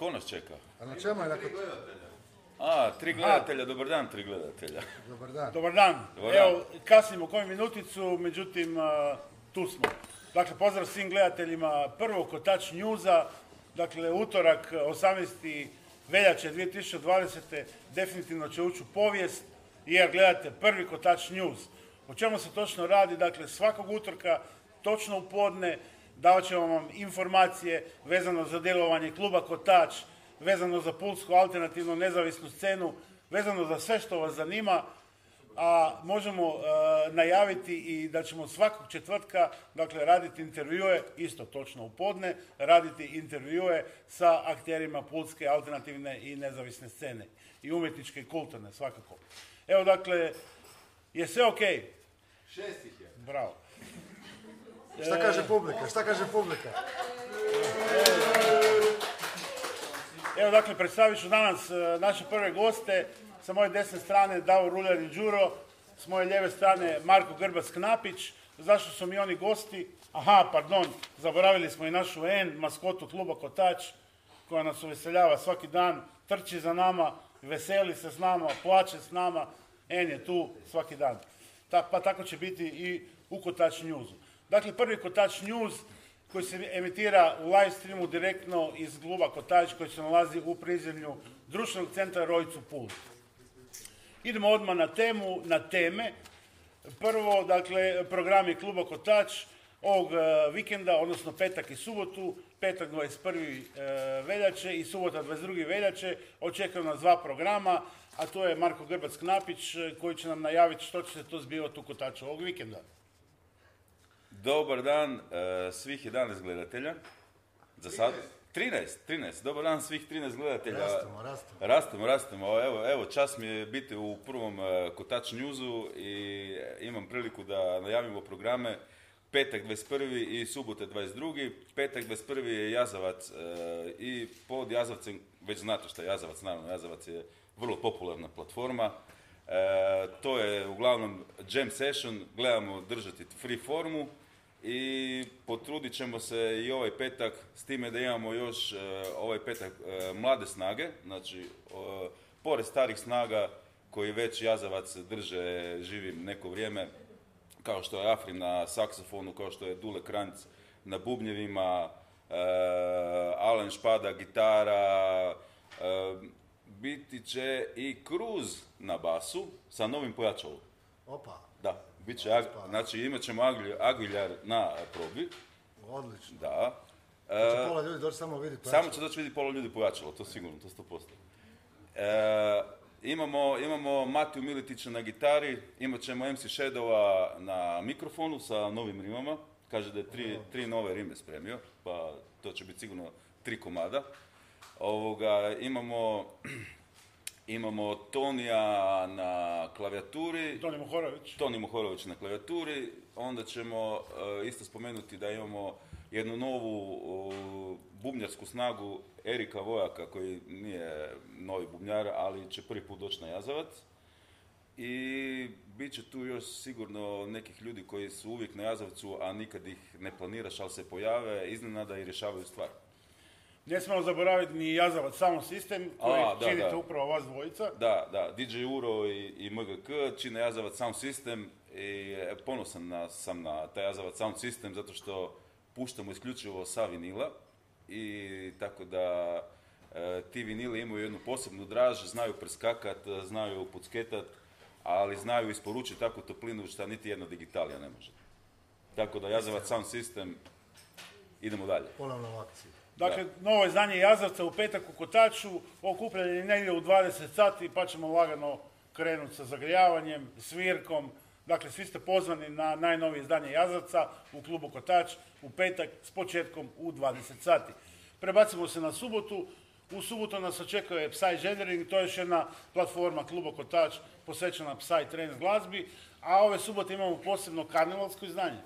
Ko nas čeka? A na čemu je dakle... A, tri gledatelja, dobar dan, tri gledatelja. Dobar dan. Dobar dan. Dobar dan. Evo, kasnimo koju minuticu, međutim, tu smo. Dakle, pozdrav svim gledateljima prvog Kotač Newsa. Dakle, utorak 18. veljače 2020. definitivno će ući u povijest jer gledate prvi Kotač News. O čemu se točno radi? Dakle, svakog utorka, točno u podne, davat ćemo vam informacije vezano za djelovanje kluba Kotač, vezano za pulsku alternativnu nezavisnu scenu, vezano za sve što vas zanima, a možemo e, najaviti i da ćemo svakog četvrtka dakle, raditi intervjue, isto točno u podne, raditi intervjue sa akterima pulske alternativne i nezavisne scene i umjetničke i kulturne svakako. Evo dakle, je sve ok? Šest ih je. Bravo. Šta kaže publika? Šta kaže publika? Evo dakle, predstavit ću danas e, naše prve goste. Sa moje desne strane Davor Ruljar i Đuro, s moje lijeve strane Marko Grbac Knapić. Zašto su mi oni gosti? Aha, pardon, zaboravili smo i našu N, maskotu kluba Kotač, koja nas uveseljava svaki dan, trči za nama, veseli se s nama, plaće s nama. N je tu svaki dan. Ta- pa tako će biti i u Kotač Newsu. Dakle, prvi Kotač News koji se emitira u live streamu direktno iz kluba Kotač koji se nalazi u prizemlju društvenog centra Rojcu Pul. Idemo odmah na temu, na teme. Prvo, dakle, programi kluba Kotač ovog e, vikenda, odnosno petak i subotu, petak 21. e, veljače i subota 22. veljače, očekuju nas dva programa, a to je Marko Grbac Knapić e, koji će nam najaviti što će se to zbivati u Kotaču ovog vikenda. Dobar dan e, svih 11 gledatelja. Za sad? 13, 13. Dobar dan svih 13 gledatelja. Rastemo, rastemo. Rastemo, rastemo. Evo, evo, čast mi je biti u prvom e, Kotač Newsu i imam priliku da najavimo programe petak 21. i subote 22. Petak 21. je Jazavac e, i pod Jazavcem, već znate šta je Jazavac, naravno Jazavac je vrlo popularna platforma. E, to je uglavnom jam session, gledamo držati free formu i potrudit ćemo se i ovaj petak s time da imamo još e, ovaj petak e, mlade snage, znači pored starih snaga koji već Jazavac drže živim neko vrijeme, kao što je Afrin na saksofonu, kao što je Dule Kranc na bubnjevima, e, Alen Špada gitara, biti će i Cruz na basu sa novim pojačalom. Opa, Da, bit će, Ag- znači imat ćemo Agiljar, na probi, odlično. da. Će E, pola ljudi doći samo vidjeti samo će doći vidjeti pola ljudi pojačalo, to sigurno, to sto posto. E, imamo, imamo Matiju Militića na gitari, imat ćemo MC Shadowa na mikrofonu sa novim rimama. Kaže da je tri, tri nove rime spremio, pa to će biti sigurno tri komada. Ovoga, imamo, imamo Tonija na klavijaturi, Toni Mohorović. Toni Mohorović na klavijaturi, onda ćemo e, isto spomenuti da imamo jednu novu bubnjarsku snagu Erika Vojaka koji nije novi bubnjar, ali će prvi put doći na Jazavac. I bit će tu još sigurno nekih ljudi koji su uvijek na Jazavcu, a nikad ih ne planiraš, ali se pojave iznenada i rješavaju stvar. Ne smemo zaboraviti ni Jazavac Sound System koji A, da, činite da. upravo vas dvojica. Da, da, DJ Uro i, i MGK čine Jazavac Sound System i e, ponosan na, sam na taj Jazavac Sound System zato što puštamo isključivo sa vinila i tako da e, ti vinili imaju jednu posebnu draž, znaju preskakat, znaju pucketat, ali znaju isporučiti takvu toplinu što niti jedna digitalija ne može. Tako da Jazavac Sound System, idemo dalje. Ponovno u Dakle, novo izdanje Jazavca u petak u Kotaču, okupljanje negdje u 20 sati, pa ćemo lagano krenuti sa zagrijavanjem, svirkom. Dakle, svi ste pozvani na najnovije izdanje Jazavca u klubu Kotač u petak s početkom u 20 sati. Prebacimo se na subotu. U subotu nas očekuje Psy Gendering, to je još jedna platforma kluba Kotač posvećena Psy trance glazbi, a ove subote imamo posebno karnevalsko izdanje.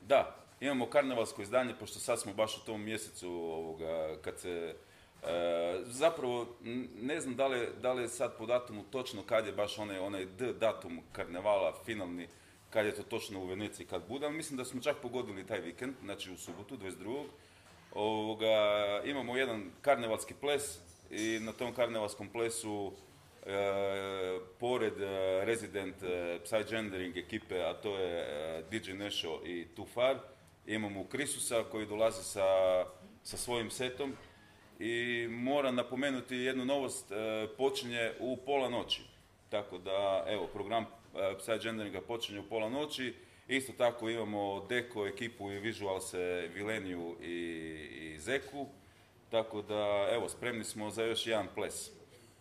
Da, imamo karnevalsko izdanje, pošto sad smo baš u tom mjesecu ovoga, kad se... e, zapravo, ne znam da li, da li sad po datumu točno kad je baš onaj, onaj D datum karnevala finalni, kad je to točno u Veneciji kad bude, ali mislim da smo čak pogodili taj vikend, znači u subotu, 22. Ovoga, imamo jedan karnevalski ples i na tom karnevalskom plesu e, pored e, Resident e, Psygendering ekipe, a to je e, DJ Nešo i Tufar, imamo Krisusa koji dolazi sa, sa svojim setom i moram napomenuti jednu novost, e, počinje u pola noći. Tako da, evo, program e, Psygenderinga počinje u pola noći. Isto tako imamo Deko ekipu i Visualse, Vileniju i, i Zeku. Tako da, evo, spremni smo za još jedan ples.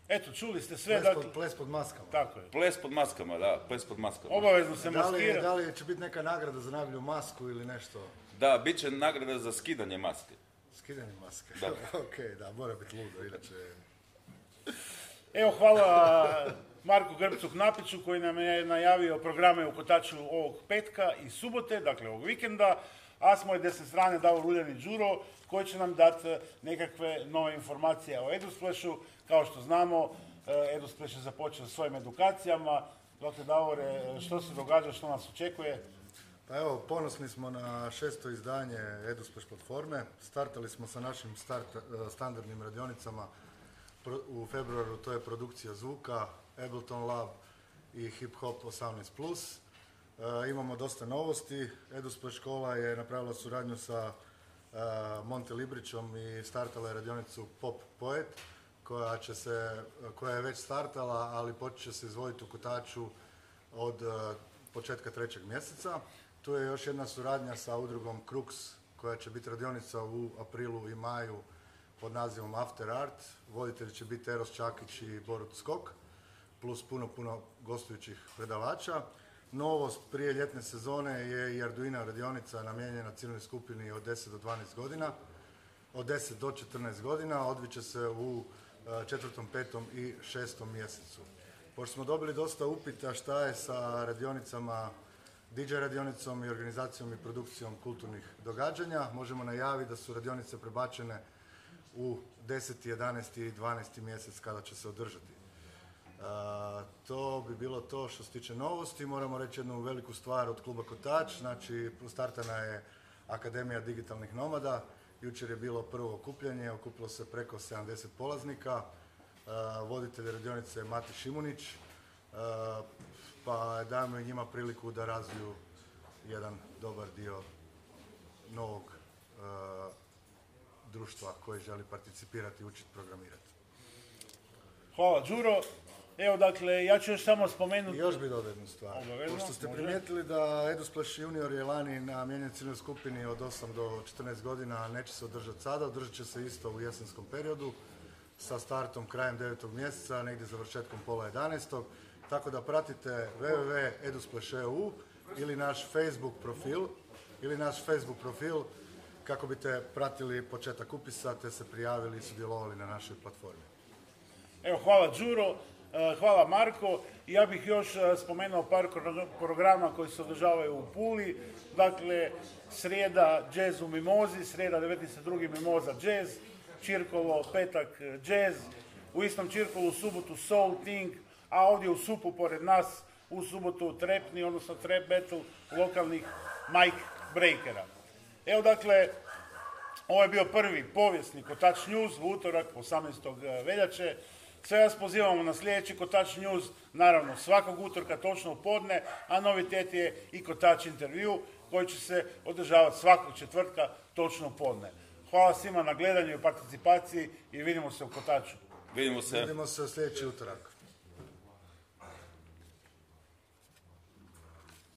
Eto, čuli ste sve, Ples dakle, ples pod maskama. tako je. Ples pod maskama, da, ples pod maskama. Obavezno se Da li, maskira. da li će biti neka nagrada za najbolju masku ili nešto? Da, bit će nagrada za skidanje maske. Skidanje maske. Da. ok, da, mora biti ludo, inače... Evo, hvala Marku Grbcu Knapiću koji nam je najavio programe u kotaču ovog petka i subote, dakle ovog vikenda, a s moje desne strane dao Ruljani Đuro koji će nam dati nekakve nove informacije o Edusplashu. Kao što znamo, eh, Edusplash je započeo sa svojim edukacijama. Dakle, Davore, što se događa, što nas očekuje? Pa evo, ponosni smo na šesto izdanje EduSplash platforme. Startali smo sa našim start, eh, standardnim radionicama u februaru, to je produkcija zvuka, Ableton Lab i Hip Hop 18+. Eh, imamo dosta novosti. EduSplash škola je napravila suradnju sa eh, Monte Librićom i startala je radionicu Pop Poet koja, će se, koja je već startala, ali počet će se izvoditi u kotaču od eh, početka trećeg mjeseca. Tu je još jedna suradnja sa udrugom Krux koja će biti radionica u aprilu i maju pod nazivom After Art. Voditelji će biti Eros Čakić i Borut Skok, plus puno, puno gostujućih predavača. Novost prije ljetne sezone je i Arduino radionica namijenjena civilnoj skupini od 10 do 12 godina. Od 10 do 14 godina odviće se u e, četvrtom, petom i šestom mjesecu. Pošto smo dobili dosta upita šta je sa radionicama, DJ radionicom i organizacijom i produkcijom kulturnih događanja, možemo najaviti da su radionice prebačene u 10., 11. i 12. mjesec kada će se održati. To bi bilo to što se tiče novosti. Moramo reći jednu veliku stvar od kluba Kotač. Znači, startana je Akademija digitalnih nomada. Jučer je bilo prvo okupljanje, okupilo se preko 70 polaznika. Voditelj radionice je Mati Šimunić. Pa dajemo njima priliku da razviju jedan dobar dio novog društva koji želi participirati i učiti programirati. Hvala, Đuro. Evo, dakle, ja ću još samo I spomenuti... još bi dodao jednu stvar. Obavezno, Pošto ste može. primijetili da EduSplash Junior je lani namijenjen civilnoj skupini od 8 do 14 godina, neće se održati sada, održat će se isto u jesenskom periodu sa startom krajem 9. mjeseca, negdje završetkom pola 11. Tako da pratite www.edusplash.eu ili naš Facebook profil ili naš Facebook profil kako biste pratili početak upisa te se prijavili i sudjelovali na našoj platformi. Evo, hvala Đuro, hvala Marko. Ja bih još e, spomenuo par programa koji se održavaju u Puli. Dakle, srijeda jazz u Mimozi, srijeda 19.2. Mimoza jazz, Čirkovo, petak e, jazz, u istom Čirkovu subotu Soul Thing, a ovdje u Supu pored nas u subotu trepni, odnosno trap battle lokalnih mic breakera. Evo dakle, ovo je bio prvi povijesni Kotač News u utorak 18. veljače. Sve vas pozivamo na sljedeći Kotač News, naravno svakog utorka točno u podne, a novitet je i Kotač intervju koji će se održavati svakog četvrtka točno u podne. Hvala svima na gledanju i participaciji i vidimo se u Kotaču. Vidimo se. Vidimo se sljedeći utorak.